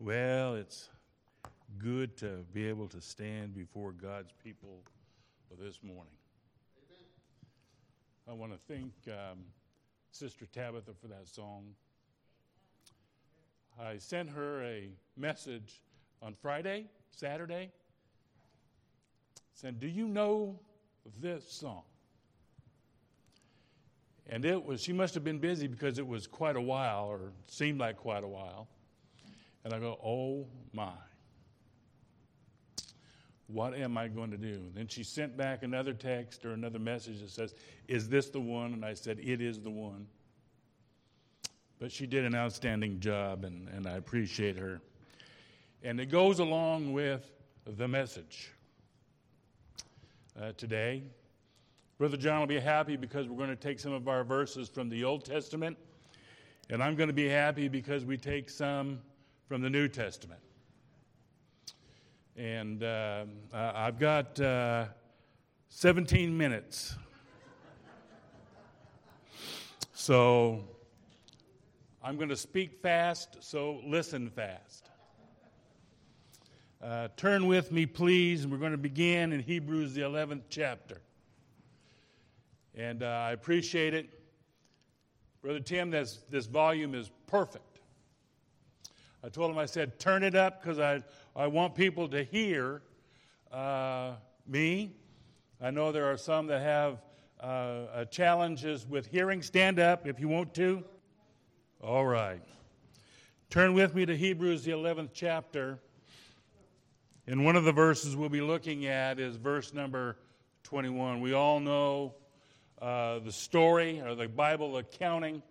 Well, it's good to be able to stand before God's people this morning. I want to thank um, Sister Tabitha for that song. I sent her a message on Friday, Saturday. Said, "Do you know this song?" And it was she must have been busy because it was quite a while, or seemed like quite a while. And I go, "Oh my." What am I going to do? Then she sent back another text or another message that says, Is this the one? And I said, It is the one. But she did an outstanding job, and, and I appreciate her. And it goes along with the message uh, today. Brother John will be happy because we're going to take some of our verses from the Old Testament, and I'm going to be happy because we take some from the New Testament. And uh, I've got uh, 17 minutes. So I'm going to speak fast, so listen fast. Uh, turn with me, please. and We're going to begin in Hebrews, the 11th chapter. And uh, I appreciate it. Brother Tim, this, this volume is perfect. I told him, I said, turn it up because I, I want people to hear uh, me. I know there are some that have uh, uh, challenges with hearing. Stand up if you want to. All right. Turn with me to Hebrews, the 11th chapter. And one of the verses we'll be looking at is verse number 21. We all know uh, the story or the Bible accounting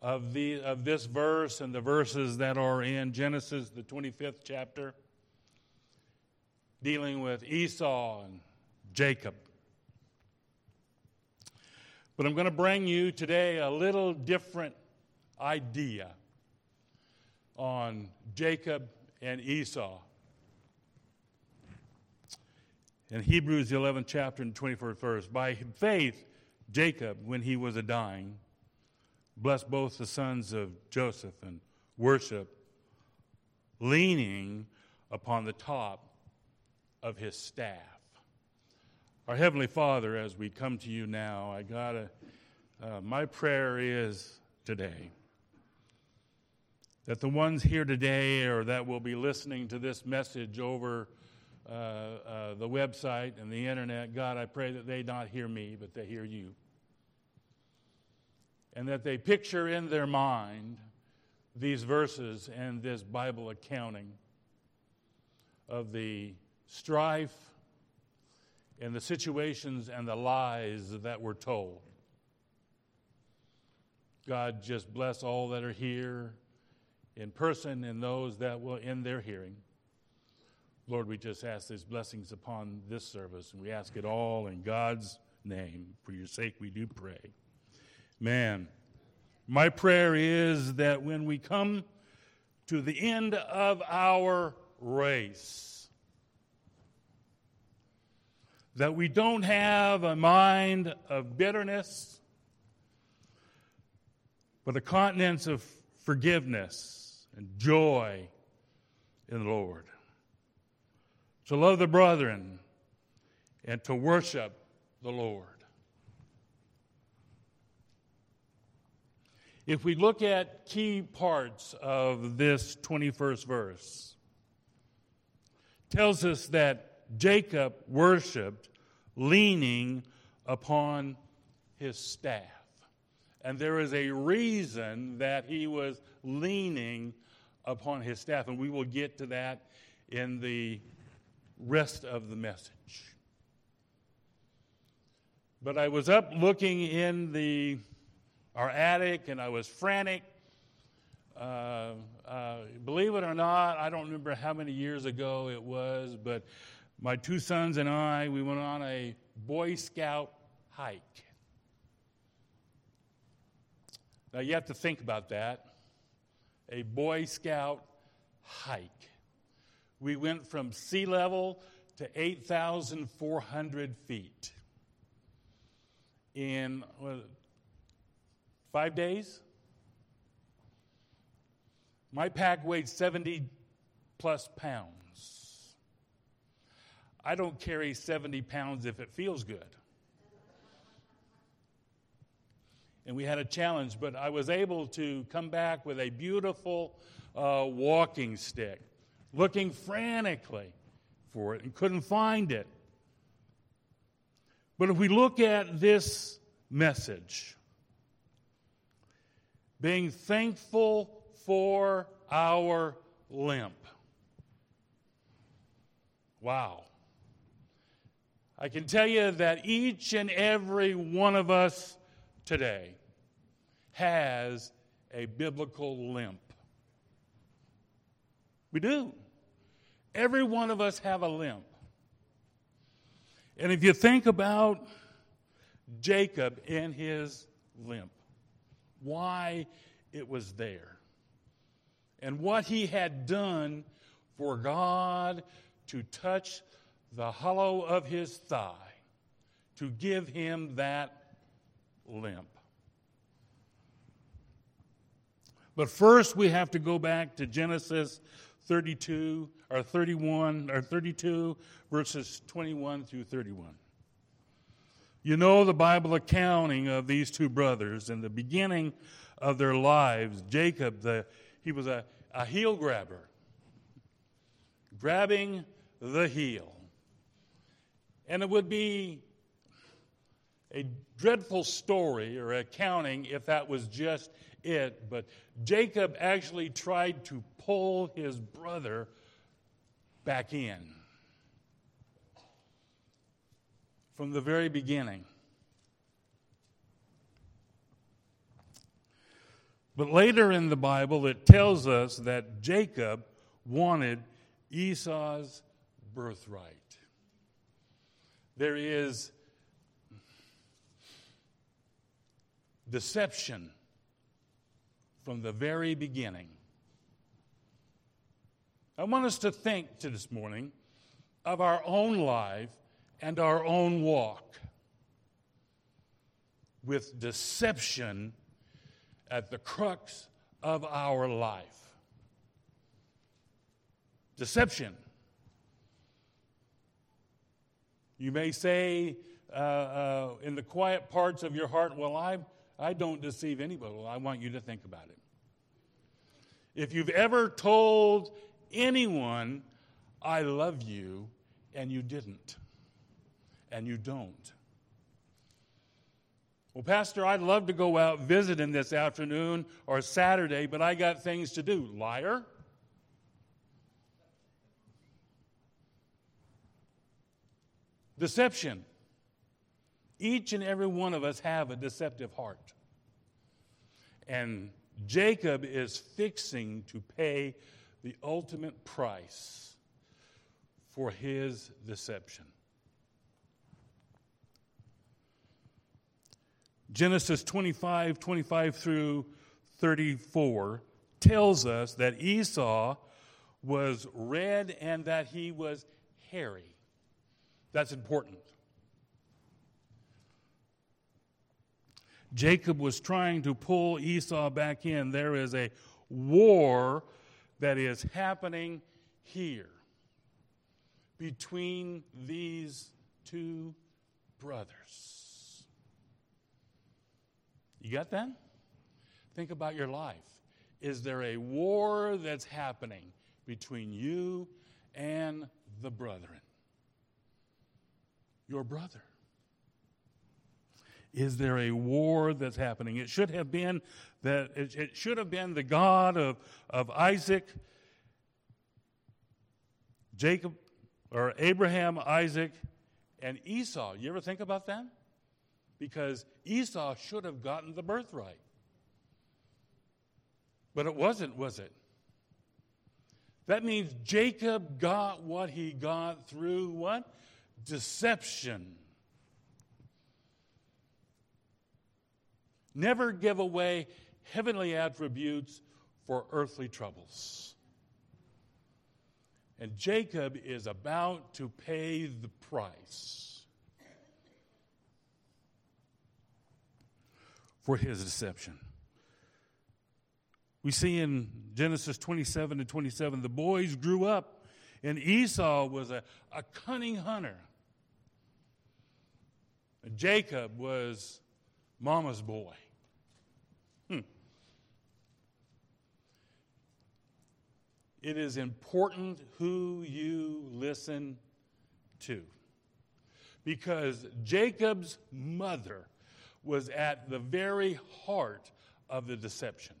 of, the, of this verse and the verses that are in Genesis, the 25th chapter, dealing with Esau and Jacob. But I'm going to bring you today a little different idea on Jacob and Esau. In Hebrews, the 11th chapter and 24th verse, by faith, Jacob, when he was a dying, bless both the sons of Joseph and worship, leaning upon the top of his staff. Our Heavenly Father, as we come to you now, I gotta, uh, my prayer is today that the ones here today or that will be listening to this message over uh, uh, the website and the internet, God, I pray that they not hear me, but they hear you and that they picture in their mind these verses and this Bible accounting of the strife and the situations and the lies that were told. God just bless all that are here in person and those that will in their hearing. Lord, we just ask these blessings upon this service, and we ask it all in God's name. For your sake, we do pray. Man, my prayer is that when we come to the end of our race, that we don't have a mind of bitterness, but a continence of forgiveness and joy in the Lord. To love the brethren and to worship the Lord. If we look at key parts of this 21st verse, tells us that Jacob worshiped leaning upon his staff. And there is a reason that he was leaning upon his staff. And we will get to that in the rest of the message. But I was up looking in the our attic, and I was frantic. Uh, uh, believe it or not, I don't remember how many years ago it was, but my two sons and I, we went on a Boy Scout hike. Now you have to think about that. A Boy Scout hike. We went from sea level to 8,400 feet in Five days? My pack weighed 70 plus pounds. I don't carry 70 pounds if it feels good. And we had a challenge, but I was able to come back with a beautiful uh, walking stick, looking frantically for it and couldn't find it. But if we look at this message, being thankful for our limp. Wow. I can tell you that each and every one of us today has a biblical limp. We do. Every one of us have a limp. And if you think about Jacob and his limp, why it was there, and what he had done for God to touch the hollow of his thigh to give him that limp. But first, we have to go back to Genesis 32 or 31 or 32 verses 21 through 31. You know the Bible accounting of these two brothers in the beginning of their lives. Jacob, the, he was a, a heel grabber, grabbing the heel. And it would be a dreadful story or accounting if that was just it, but Jacob actually tried to pull his brother back in from the very beginning. But later in the Bible, it tells us that Jacob wanted Esau's birthright. There is deception from the very beginning. I want us to think to this morning of our own life and our own walk with deception at the crux of our life. Deception. You may say uh, uh, in the quiet parts of your heart, Well, I, I don't deceive anybody. Well, I want you to think about it. If you've ever told anyone, I love you, and you didn't, and you don't. Well, Pastor, I'd love to go out visiting this afternoon or Saturday, but I got things to do. Liar. Deception. Each and every one of us have a deceptive heart. And Jacob is fixing to pay the ultimate price for his deception. Genesis 25, 25 through 34 tells us that Esau was red and that he was hairy. That's important. Jacob was trying to pull Esau back in. There is a war that is happening here between these two brothers. You got that? Think about your life. Is there a war that's happening between you and the brethren? Your brother. Is there a war that's happening? It should have been that it, it should have been the God of, of Isaac, Jacob, or Abraham, Isaac, and Esau. You ever think about that? Because Esau should have gotten the birthright. But it wasn't, was it? That means Jacob got what he got through what? Deception. Never give away heavenly attributes for earthly troubles. And Jacob is about to pay the price for his deception. We see in Genesis 27 and 27, the boys grew up, and Esau was a, a cunning hunter. And Jacob was mama's boy. Hmm. It is important who you listen to. Because Jacob's mother was at the very heart of the deception.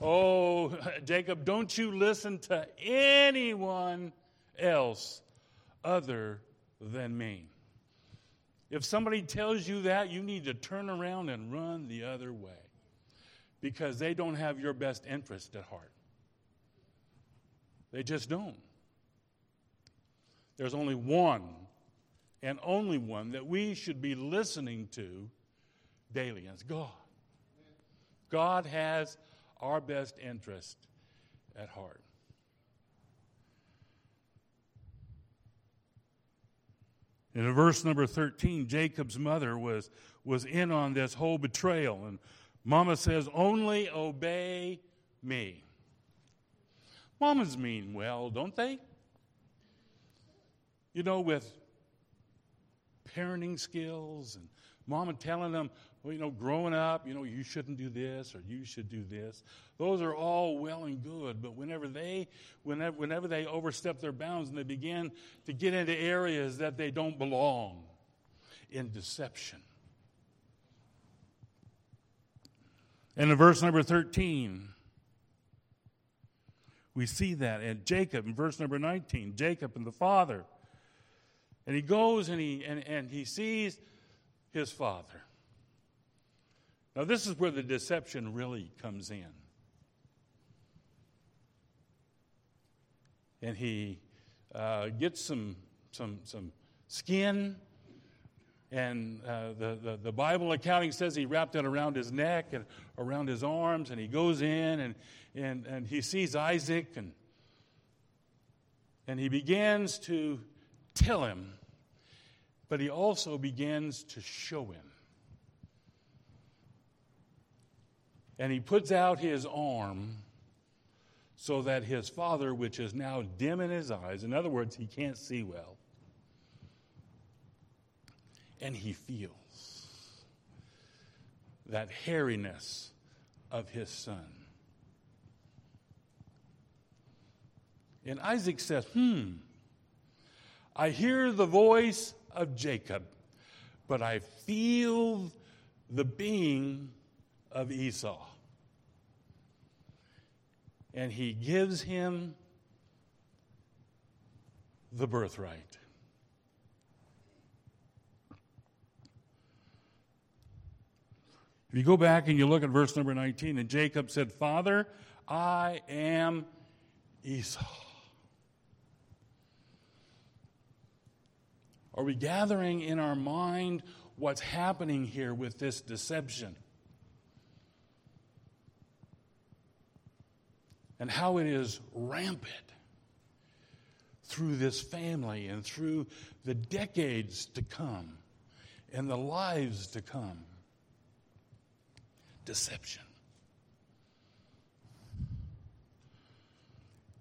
Oh, Jacob, don't you listen to anyone else other than me. If somebody tells you that, you need to turn around and run the other way because they don't have your best interest at heart. They just don't. There's only one and only one that we should be listening to daily, it's God. God has our best interest at heart. in verse number 13, Jacob's mother was, was in on this whole betrayal. And Mama says, Only obey me. Mamas mean well, don't they? You know, with parenting skills and mama telling them, well, you know, growing up, you know, you shouldn't do this or you should do this. Those are all well and good, but whenever they, whenever, whenever they overstep their bounds and they begin to get into areas that they don't belong in deception. And in verse number 13, we see that. And Jacob, in verse number 19, Jacob and the father. And he goes and he, and, and he sees his father. Now, this is where the deception really comes in. And he uh, gets some, some, some skin, and uh, the, the, the, Bible accounting says he wrapped it around his neck and around his arms, and he goes in and, and, and he sees Isaac, and, and he begins to tell him, but he also begins to show him. And he puts out his arm so that his father, which is now dim in his eyes, in other words, he can't see well, and he feels that hairiness of his son. And Isaac says, Hmm, I hear the voice of Jacob, but I feel the being of Esau. And he gives him the birthright. If you go back and you look at verse number 19, and Jacob said, Father, I am Esau. Are we gathering in our mind what's happening here with this deception? and how it is rampant through this family and through the decades to come and the lives to come. Deception.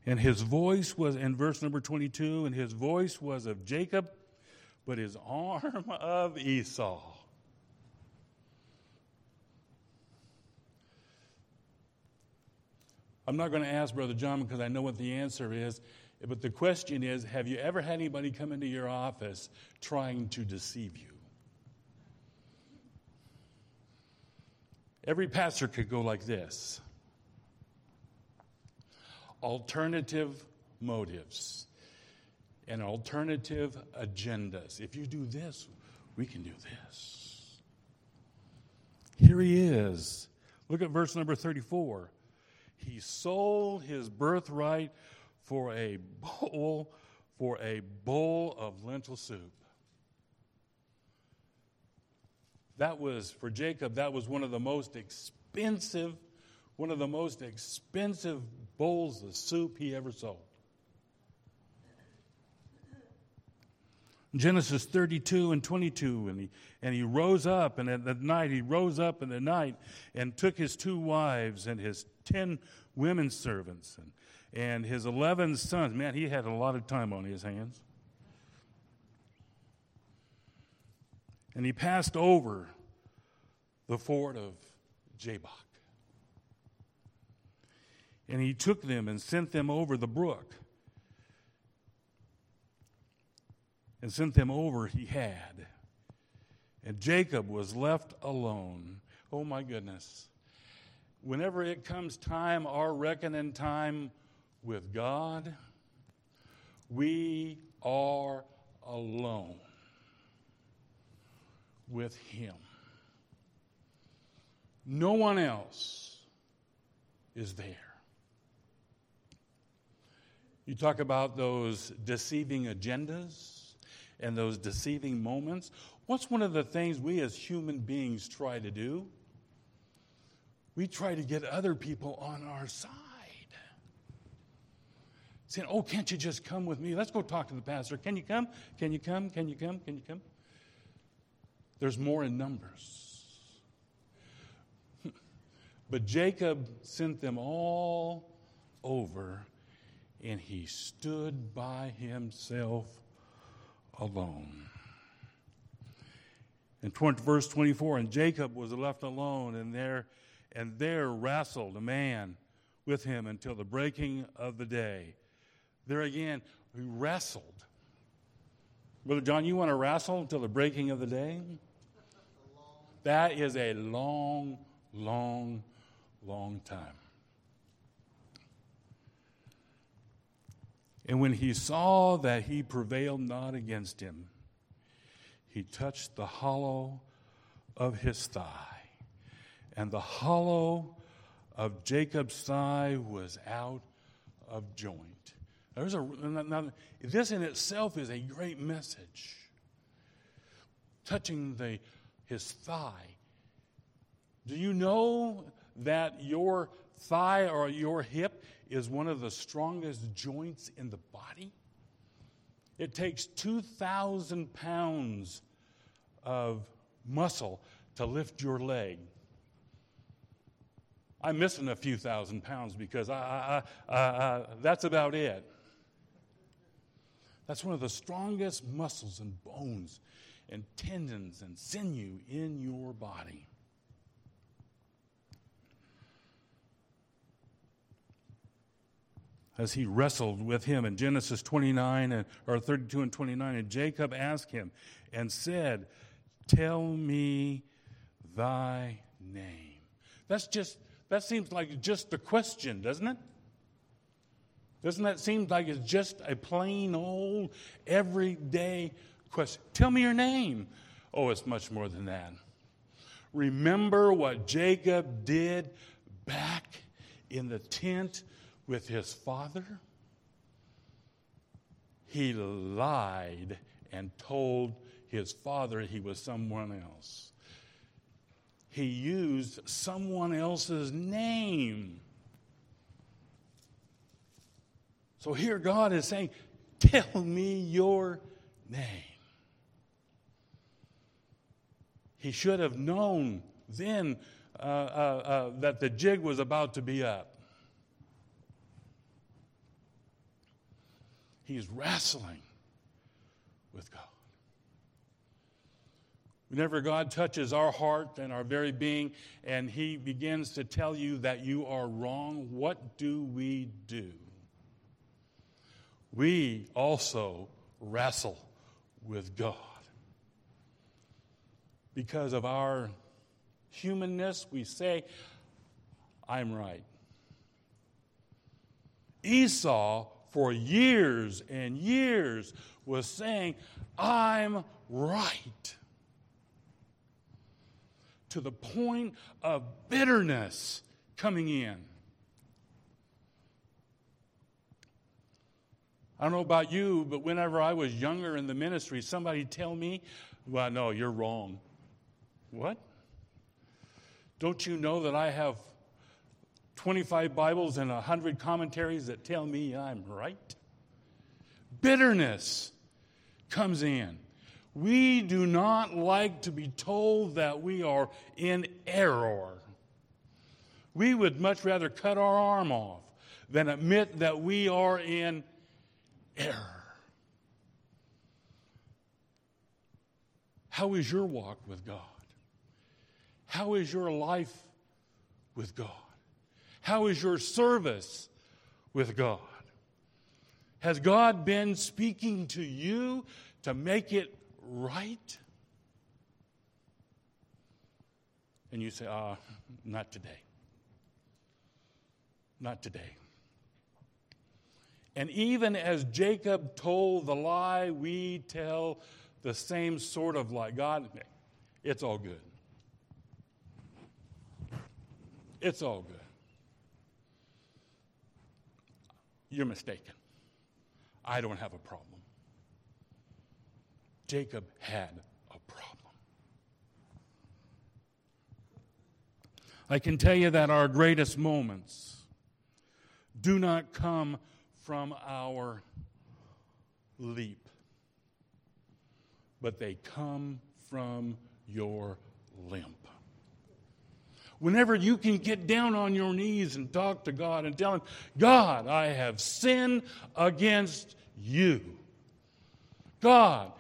And his voice was, in verse number 22, and his voice was of Jacob, but his arm of Esau. I'm not going to ask Brother John because I know what the answer is. But the question is Have you ever had anybody come into your office trying to deceive you? Every pastor could go like this alternative motives and alternative agendas. If you do this, we can do this. Here he is. Look at verse number 34. He sold his birthright for a bowl for a bowl of lentil soup. That was for Jacob that was one of the most expensive one of the most expensive bowls of soup he ever sold. Genesis 32 and 22, and he, and he rose up, and at the night, he rose up in the night and took his two wives and his ten women servants and, and his 11 sons. Man, he had a lot of time on his hands. And he passed over the ford of Jabbok. And he took them and sent them over the brook and sent them over he had. And Jacob was left alone. Oh my goodness. Whenever it comes time, our reckoning time with God, we are alone with Him. No one else is there. You talk about those deceiving agendas and those deceiving moments, what's one of the things we as human beings try to do? We try to get other people on our side. Saying, Oh, can't you just come with me? Let's go talk to the pastor. Can you come? Can you come? Can you come? Can you come? There's more in numbers. but Jacob sent them all over, and he stood by himself alone. In 20, verse 24, and Jacob was left alone, and there, and there wrestled a man with him until the breaking of the day. There again, we wrestled. Brother John, you want to wrestle until the breaking of the day? That is a long, long, long time. And when he saw that he prevailed not against him, he touched the hollow of his thigh. And the hollow of Jacob's thigh was out of joint. There's a, now, this in itself is a great message. Touching the, his thigh. Do you know that your thigh or your hip is one of the strongest joints in the body. It takes 2,000 pounds of muscle to lift your leg. I'm missing a few thousand pounds because I, I, I, that's about it. That's one of the strongest muscles and bones and tendons and sinew in your body. As he wrestled with him in Genesis 29 and, or 32 and 29. And Jacob asked him and said, Tell me thy name. That's just, that seems like just a question, doesn't it? Doesn't that seem like it's just a plain old everyday question? Tell me your name. Oh, it's much more than that. Remember what Jacob did back in the tent with his father, he lied and told his father he was someone else. He used someone else's name. So here God is saying, Tell me your name. He should have known then uh, uh, uh, that the jig was about to be up. He's wrestling with God. Whenever God touches our heart and our very being, and He begins to tell you that you are wrong, what do we do? We also wrestle with God. Because of our humanness, we say, I'm right. Esau for years and years was saying, I'm right. To the point of bitterness coming in. I don't know about you, but whenever I was younger in the ministry, somebody tell me, well, no, you're wrong. What? Don't you know that I have 25 Bibles and 100 commentaries that tell me I'm right. Bitterness comes in. We do not like to be told that we are in error. We would much rather cut our arm off than admit that we are in error. How is your walk with God? How is your life with God? How is your service with God? Has God been speaking to you to make it right? And you say, ah, not today. Not today. And even as Jacob told the lie, we tell the same sort of lie. God, it's all good. It's all good. You're mistaken. I don't have a problem. Jacob had a problem. I can tell you that our greatest moments do not come from our leap, but they come from your limp. Whenever you can get down on your knees and talk to God and tell Him, God, I have sinned against you. God,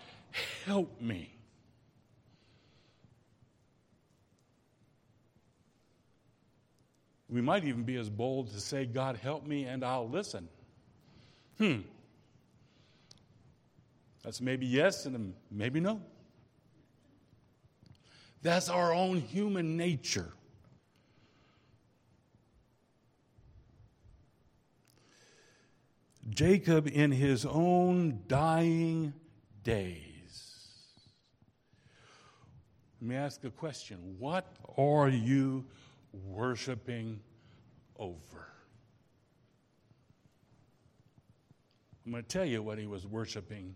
help me. We might even be as bold to say, God, help me, and I'll listen. Hmm. That's maybe yes and maybe no. That's our own human nature. Jacob, in his own dying days, let me ask a question What are you worshiping over? I'm going to tell you what he was worshiping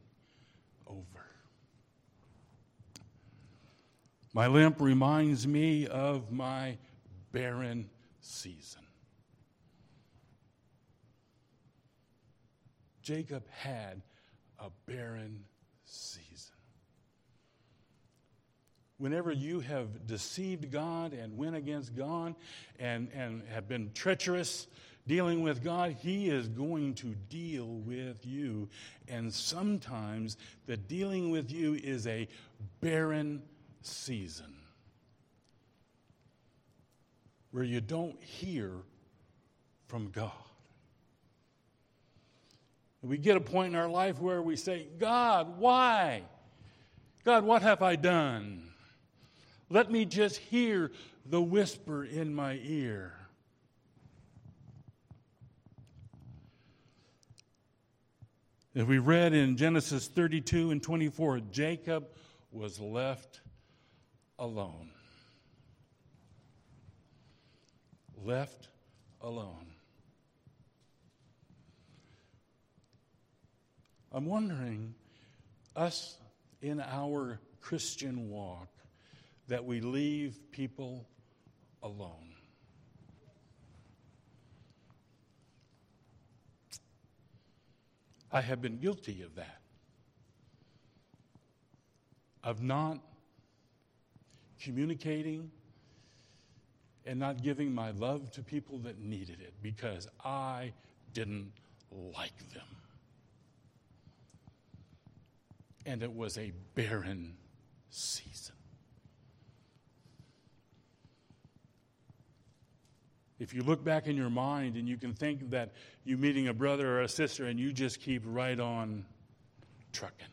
over. My limp reminds me of my barren season. Jacob had a barren season. Whenever you have deceived God and went against God and, and have been treacherous dealing with God, He is going to deal with you. And sometimes the dealing with you is a barren season where you don't hear from God. We get a point in our life where we say, God, why? God, what have I done? Let me just hear the whisper in my ear. As we read in Genesis 32 and 24, Jacob was left alone. Left alone. I'm wondering, us in our Christian walk, that we leave people alone. I have been guilty of that, of not communicating and not giving my love to people that needed it because I didn't like them. And it was a barren season. If you look back in your mind and you can think that you meeting a brother or a sister and you just keep right on trucking.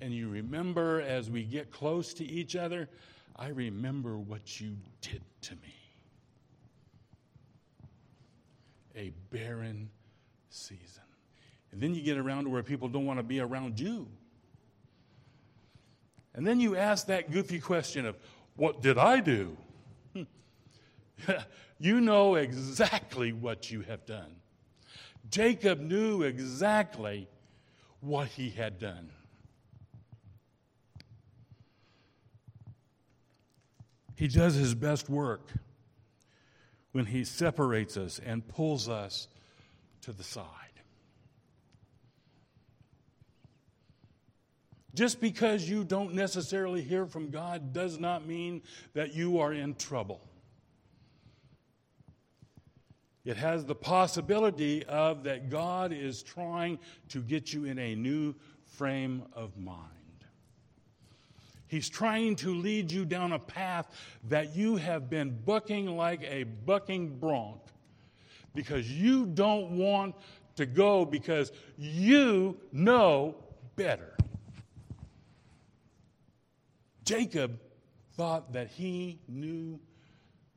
And you remember as we get close to each other, I remember what you did to me. A barren season. And then you get around to where people don't want to be around you. And then you ask that goofy question of, What did I do? you know exactly what you have done. Jacob knew exactly what he had done. He does his best work when he separates us and pulls us to the side. Just because you don't necessarily hear from God does not mean that you are in trouble. It has the possibility of that God is trying to get you in a new frame of mind. He's trying to lead you down a path that you have been bucking like a bucking bronc because you don't want to go because you know better. Jacob thought that he knew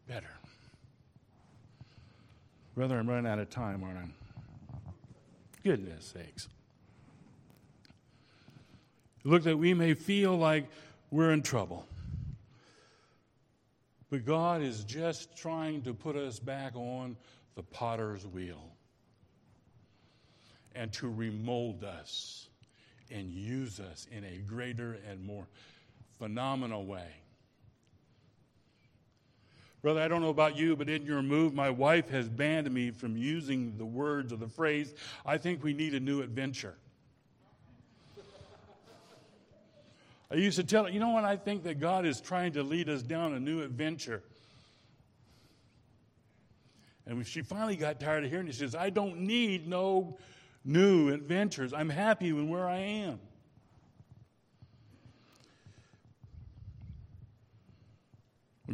better. Brother, I'm running out of time, aren't I? Goodness sakes. Look, that we may feel like we're in trouble. But God is just trying to put us back on the potter's wheel and to remold us and use us in a greater and more phenomenal way. Brother, I don't know about you, but in your move, my wife has banned me from using the words or the phrase, I think we need a new adventure. I used to tell her, you know what? I think that God is trying to lead us down a new adventure. And she finally got tired of hearing it, she says, I don't need no new adventures. I'm happy with where I am.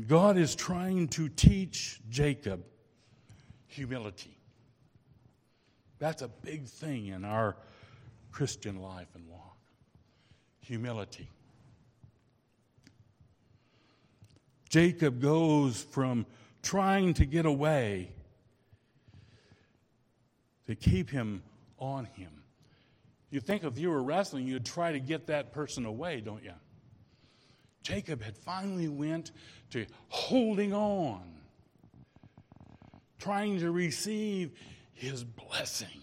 God is trying to teach Jacob humility. That's a big thing in our Christian life and walk. Humility. Jacob goes from trying to get away to keep him on him. You think if you were wrestling, you'd try to get that person away, don't you? Jacob had finally went to holding on, trying to receive his blessing.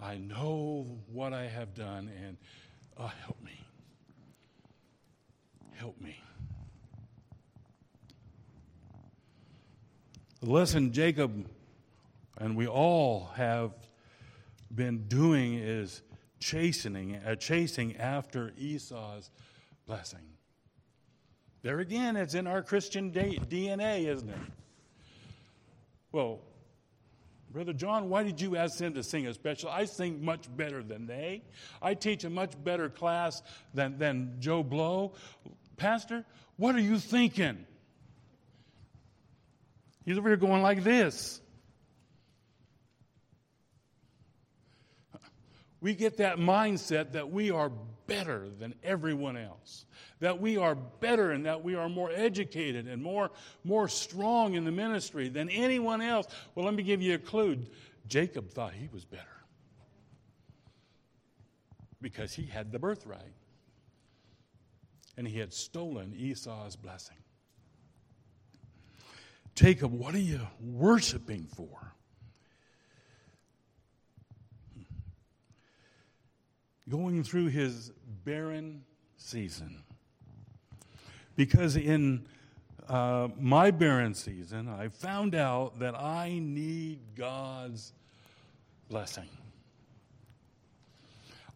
I know what I have done, and uh, help me. Help me. The lesson Jacob and we all have been doing is chastening, uh, chasing after Esau's blessing. There again, it's in our Christian DNA, isn't it? Well, Brother John, why did you ask them to sing a special? I sing much better than they. I teach a much better class than, than Joe Blow. Pastor, what are you thinking? He's over here going like this. we get that mindset that we are better than everyone else, that we are better and that we are more educated and more, more strong in the ministry than anyone else. Well, let me give you a clue. Jacob thought he was better because he had the birthright and he had stolen Esau's blessing. Jacob, what are you worshiping for? Going through his barren season. Because in uh, my barren season, I found out that I need God's blessing.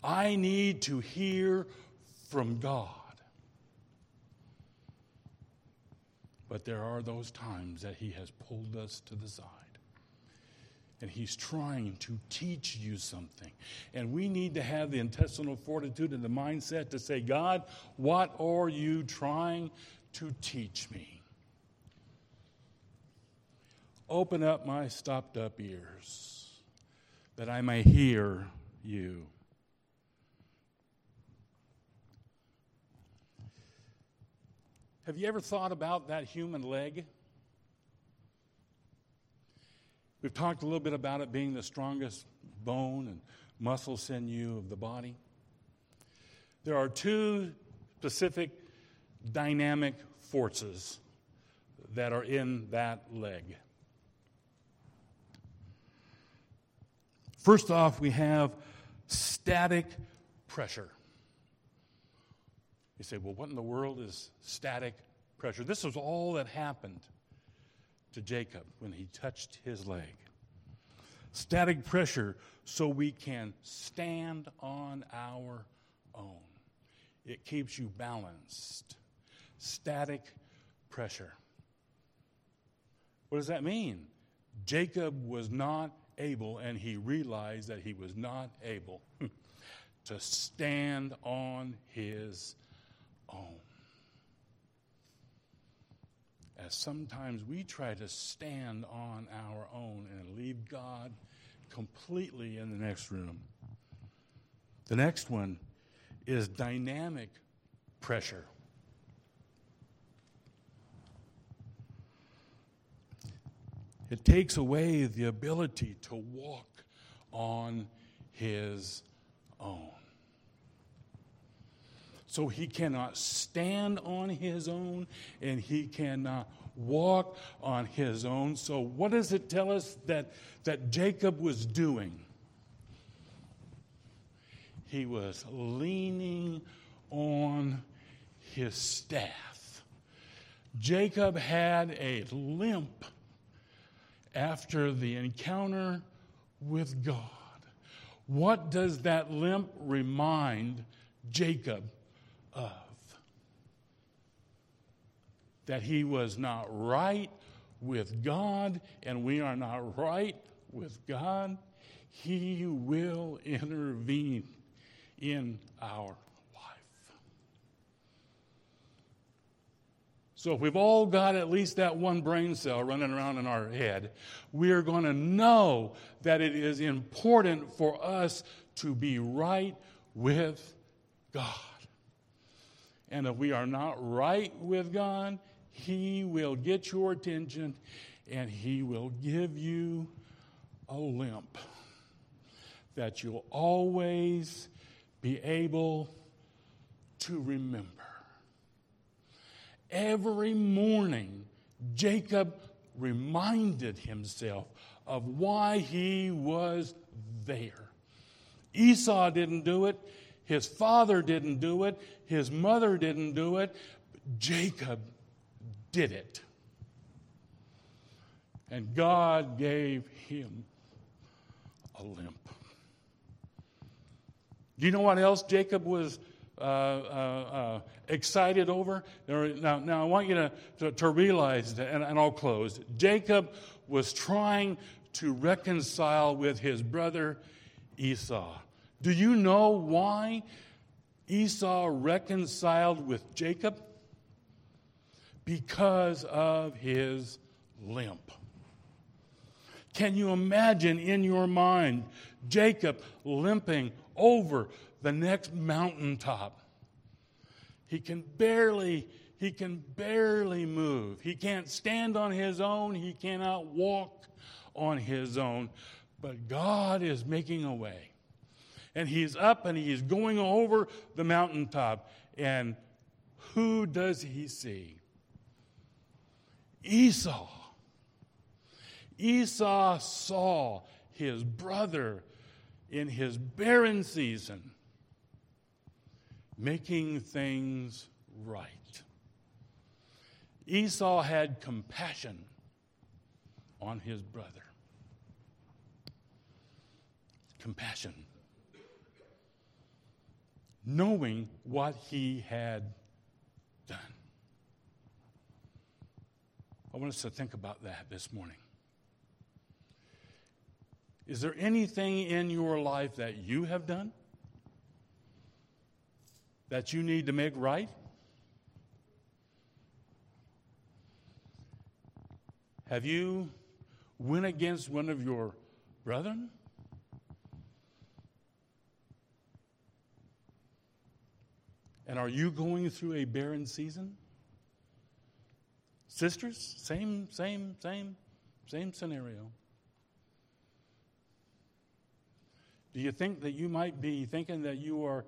I need to hear from God. But there are those times that He has pulled us to the side and he's trying to teach you something. And we need to have the intestinal fortitude and the mindset to say, God, what are you trying to teach me? Open up my stopped up ears that I may hear you. Have you ever thought about that human leg? We've talked a little bit about it being the strongest bone and muscle sinew of the body. There are two specific dynamic forces that are in that leg. First off, we have static pressure. You say, well, what in the world is static pressure? This is all that happened to Jacob when he touched his leg. static pressure so we can stand on our own. It keeps you balanced. Static pressure. What does that mean? Jacob was not able, and he realized that he was not able to stand on his own. As sometimes we try to stand on our own and leave God completely in the next room. The next one is dynamic pressure. It takes away the ability to walk on his own. So he cannot stand on his own and he cannot walk on his own. So, what does it tell us that, that Jacob was doing? He was leaning on his staff. Jacob had a limp after the encounter with God. What does that limp remind Jacob of? That he was not right with God, and we are not right with God. He will intervene in our life. So, if we've all got at least that one brain cell running around in our head, we are going to know that it is important for us to be right with God. And if we are not right with God, He will get your attention and He will give you a limp that you'll always be able to remember. Every morning, Jacob reminded himself of why he was there. Esau didn't do it, his father didn't do it, his mother didn't do it, Jacob did it. And God gave him a limp. Do you know what else Jacob was uh, uh, uh, excited over. Now, now I want you to, to, to realize, that, and, and I'll close. Jacob was trying to reconcile with his brother Esau. Do you know why Esau reconciled with Jacob? Because of his limp. Can you imagine in your mind Jacob limping over the next mountaintop. He can barely he can barely move. He can't stand on his own. He cannot walk on his own. But God is making a way. And he's up and he's going over the mountaintop. And who does he see? Esau. Esau saw his brother in his barren season making things right. Esau had compassion on his brother. Compassion. Knowing what he had done. I want us to think about that this morning. Is there anything in your life that you have done? that you need to make right? Have you went against one of your brethren? And are you going through a barren season? Sisters, same, same, same, same scenario. Do you think that you might be thinking that you are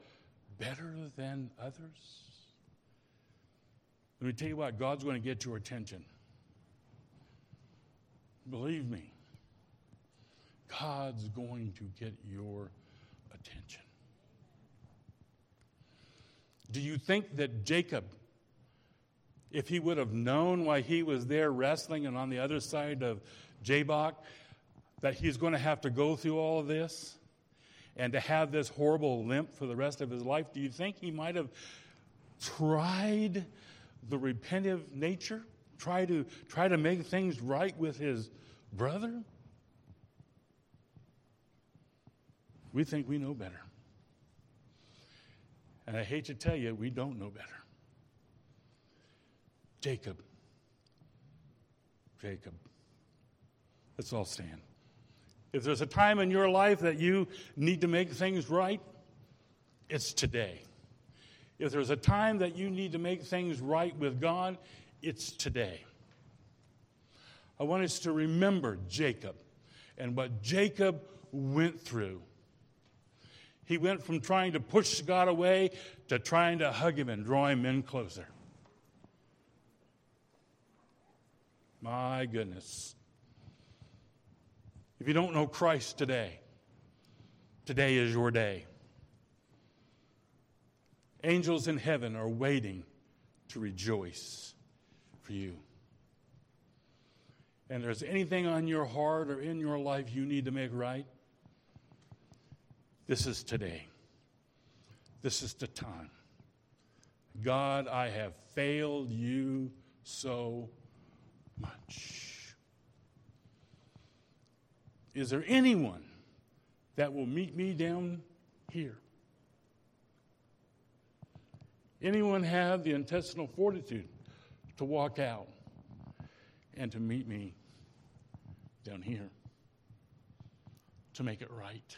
better than others? Let me tell you what, God's going to get your attention. Believe me, God's going to get your attention. Do you think that Jacob, if he would have known why he was there wrestling and on the other side of Jabbok, that he's going to have to go through all of this and to have this horrible limp for the rest of his life? Do you think he might have tried the repentive nature? Try to try to make things right with his brother? We think we know better. And I hate to tell you, we don't know better. Jacob. Jacob. Let's all stand. If there's a time in your life that you need to make things right, it's today. If there's a time that you need to make things right with God, it's today. I want us to remember Jacob and what Jacob went through. He went from trying to push God away to trying to hug him and draw him in closer. My goodness. If you don't know Christ today, today is your day. Angels in heaven are waiting to rejoice for you. And there's anything on your heart or in your life you need to make right, this is today. This is the time. God, I have failed you so much. Is there anyone that will meet me down here? Anyone have the intestinal fortitude to walk out and to meet me down here to make it right?